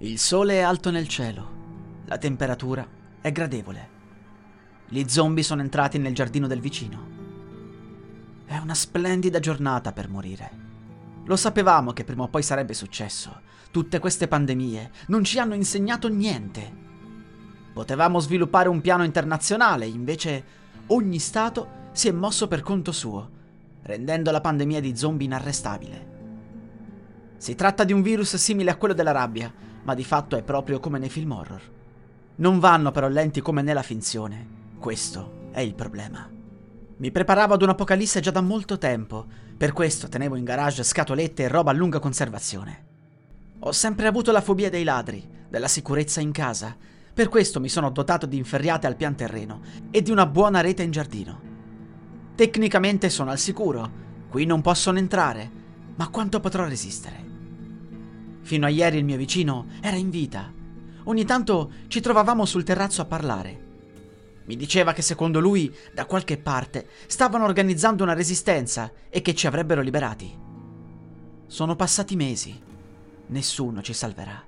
Il sole è alto nel cielo. La temperatura è gradevole. Gli zombie sono entrati nel giardino del vicino. È una splendida giornata per morire. Lo sapevamo che prima o poi sarebbe successo. Tutte queste pandemie non ci hanno insegnato niente. Potevamo sviluppare un piano internazionale, invece ogni Stato si è mosso per conto suo, rendendo la pandemia di zombie inarrestabile. Si tratta di un virus simile a quello della rabbia, ma di fatto è proprio come nei film horror. Non vanno però lenti come nella finzione. Questo è il problema. Mi preparavo ad un'apocalisse già da molto tempo, per questo tenevo in garage scatolette e roba a lunga conservazione. Ho sempre avuto la fobia dei ladri, della sicurezza in casa, per questo mi sono dotato di inferriate al pian terreno e di una buona rete in giardino. Tecnicamente sono al sicuro, qui non possono entrare, ma quanto potrò resistere? Fino a ieri il mio vicino era in vita. Ogni tanto ci trovavamo sul terrazzo a parlare. Mi diceva che secondo lui, da qualche parte, stavano organizzando una resistenza e che ci avrebbero liberati. Sono passati mesi. Nessuno ci salverà.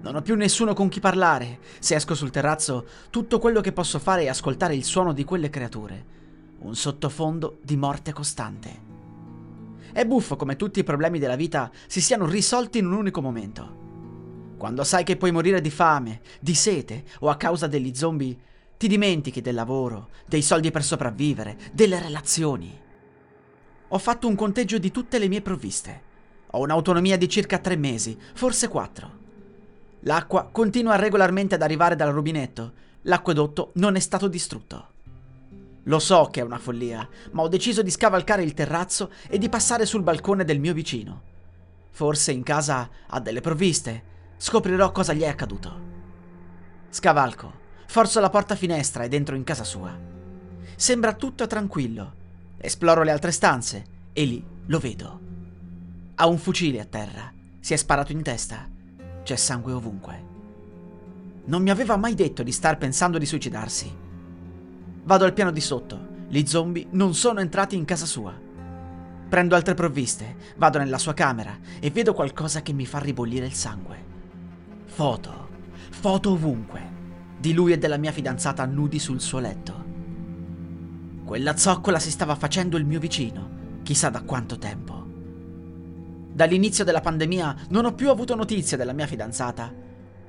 Non ho più nessuno con chi parlare. Se esco sul terrazzo, tutto quello che posso fare è ascoltare il suono di quelle creature. Un sottofondo di morte costante. È buffo come tutti i problemi della vita si siano risolti in un unico momento. Quando sai che puoi morire di fame, di sete o a causa degli zombie, ti dimentichi del lavoro, dei soldi per sopravvivere, delle relazioni. Ho fatto un conteggio di tutte le mie provviste. Ho un'autonomia di circa tre mesi, forse quattro. L'acqua continua regolarmente ad arrivare dal rubinetto. L'acquedotto non è stato distrutto. Lo so che è una follia, ma ho deciso di scavalcare il terrazzo e di passare sul balcone del mio vicino. Forse in casa ha delle provviste. Scoprirò cosa gli è accaduto. Scavalco, forzo la porta finestra e entro in casa sua. Sembra tutto tranquillo. Esploro le altre stanze e lì lo vedo. Ha un fucile a terra. Si è sparato in testa. C'è sangue ovunque. Non mi aveva mai detto di star pensando di suicidarsi. Vado al piano di sotto. Gli zombie non sono entrati in casa sua. Prendo altre provviste, vado nella sua camera e vedo qualcosa che mi fa ribollire il sangue. Foto, foto ovunque, di lui e della mia fidanzata nudi sul suo letto. Quella zoccola si stava facendo il mio vicino, chissà da quanto tempo. Dall'inizio della pandemia non ho più avuto notizie della mia fidanzata.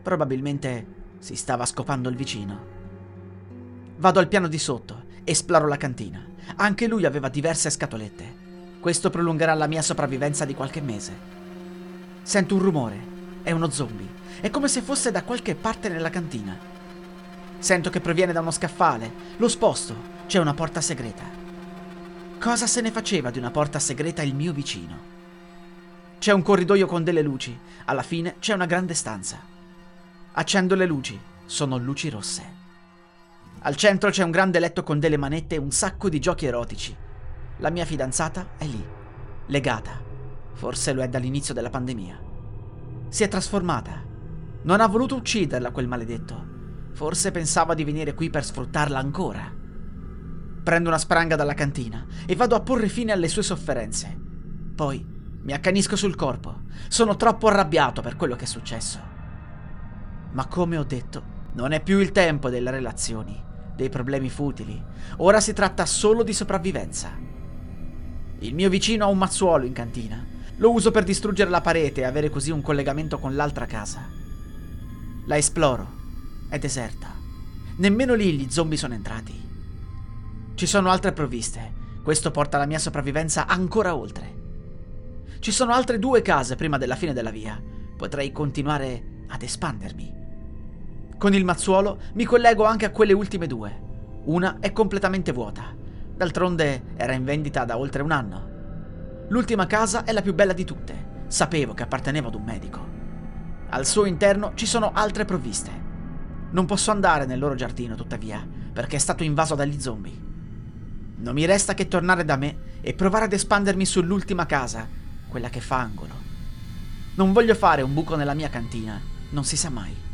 Probabilmente si stava scopando il vicino. Vado al piano di sotto, esploro la cantina. Anche lui aveva diverse scatolette. Questo prolungherà la mia sopravvivenza di qualche mese. Sento un rumore. È uno zombie. È come se fosse da qualche parte nella cantina. Sento che proviene da uno scaffale. Lo sposto. C'è una porta segreta. Cosa se ne faceva di una porta segreta il mio vicino? C'è un corridoio con delle luci. Alla fine c'è una grande stanza. Accendo le luci. Sono luci rosse. Al centro c'è un grande letto con delle manette e un sacco di giochi erotici. La mia fidanzata è lì, legata. Forse lo è dall'inizio della pandemia. Si è trasformata. Non ha voluto ucciderla quel maledetto. Forse pensava di venire qui per sfruttarla ancora. Prendo una spranga dalla cantina e vado a porre fine alle sue sofferenze. Poi mi accanisco sul corpo. Sono troppo arrabbiato per quello che è successo. Ma come ho detto, non è più il tempo delle relazioni dei problemi futili. Ora si tratta solo di sopravvivenza. Il mio vicino ha un mazzuolo in cantina. Lo uso per distruggere la parete e avere così un collegamento con l'altra casa. La esploro. È deserta. Nemmeno lì gli zombie sono entrati. Ci sono altre provviste. Questo porta la mia sopravvivenza ancora oltre. Ci sono altre due case prima della fine della via. Potrei continuare ad espandermi. Con il mazzuolo mi collego anche a quelle ultime due. Una è completamente vuota. D'altronde era in vendita da oltre un anno. L'ultima casa è la più bella di tutte. Sapevo che apparteneva ad un medico. Al suo interno ci sono altre provviste. Non posso andare nel loro giardino, tuttavia, perché è stato invaso dagli zombie. Non mi resta che tornare da me e provare ad espandermi sull'ultima casa, quella che fa angolo. Non voglio fare un buco nella mia cantina, non si sa mai.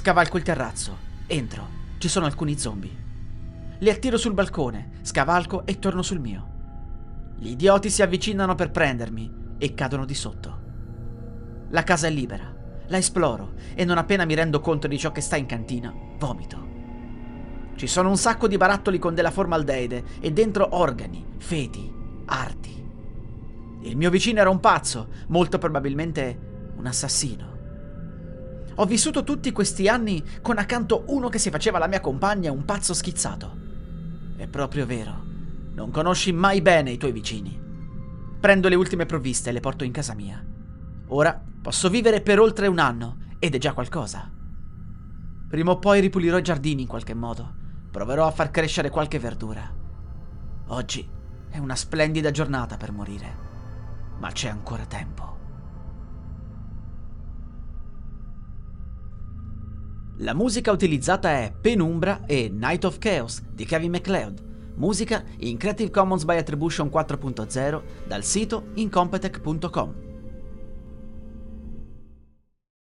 Scavalco il terrazzo, entro, ci sono alcuni zombie. Li attiro sul balcone, scavalco e torno sul mio. Gli idioti si avvicinano per prendermi e cadono di sotto. La casa è libera, la esploro e non appena mi rendo conto di ciò che sta in cantina, vomito. Ci sono un sacco di barattoli con della formaldeide e dentro organi, feti, arti. Il mio vicino era un pazzo, molto probabilmente un assassino. Ho vissuto tutti questi anni con accanto uno che si faceva la mia compagna un pazzo schizzato. È proprio vero, non conosci mai bene i tuoi vicini. Prendo le ultime provviste e le porto in casa mia. Ora posso vivere per oltre un anno ed è già qualcosa. Prima o poi ripulirò i giardini in qualche modo. Proverò a far crescere qualche verdura. Oggi è una splendida giornata per morire, ma c'è ancora tempo. La musica utilizzata è Penumbra e Night of Chaos di Kevin MacLeod, musica in Creative Commons by Attribution 4.0 dal sito incompetech.com.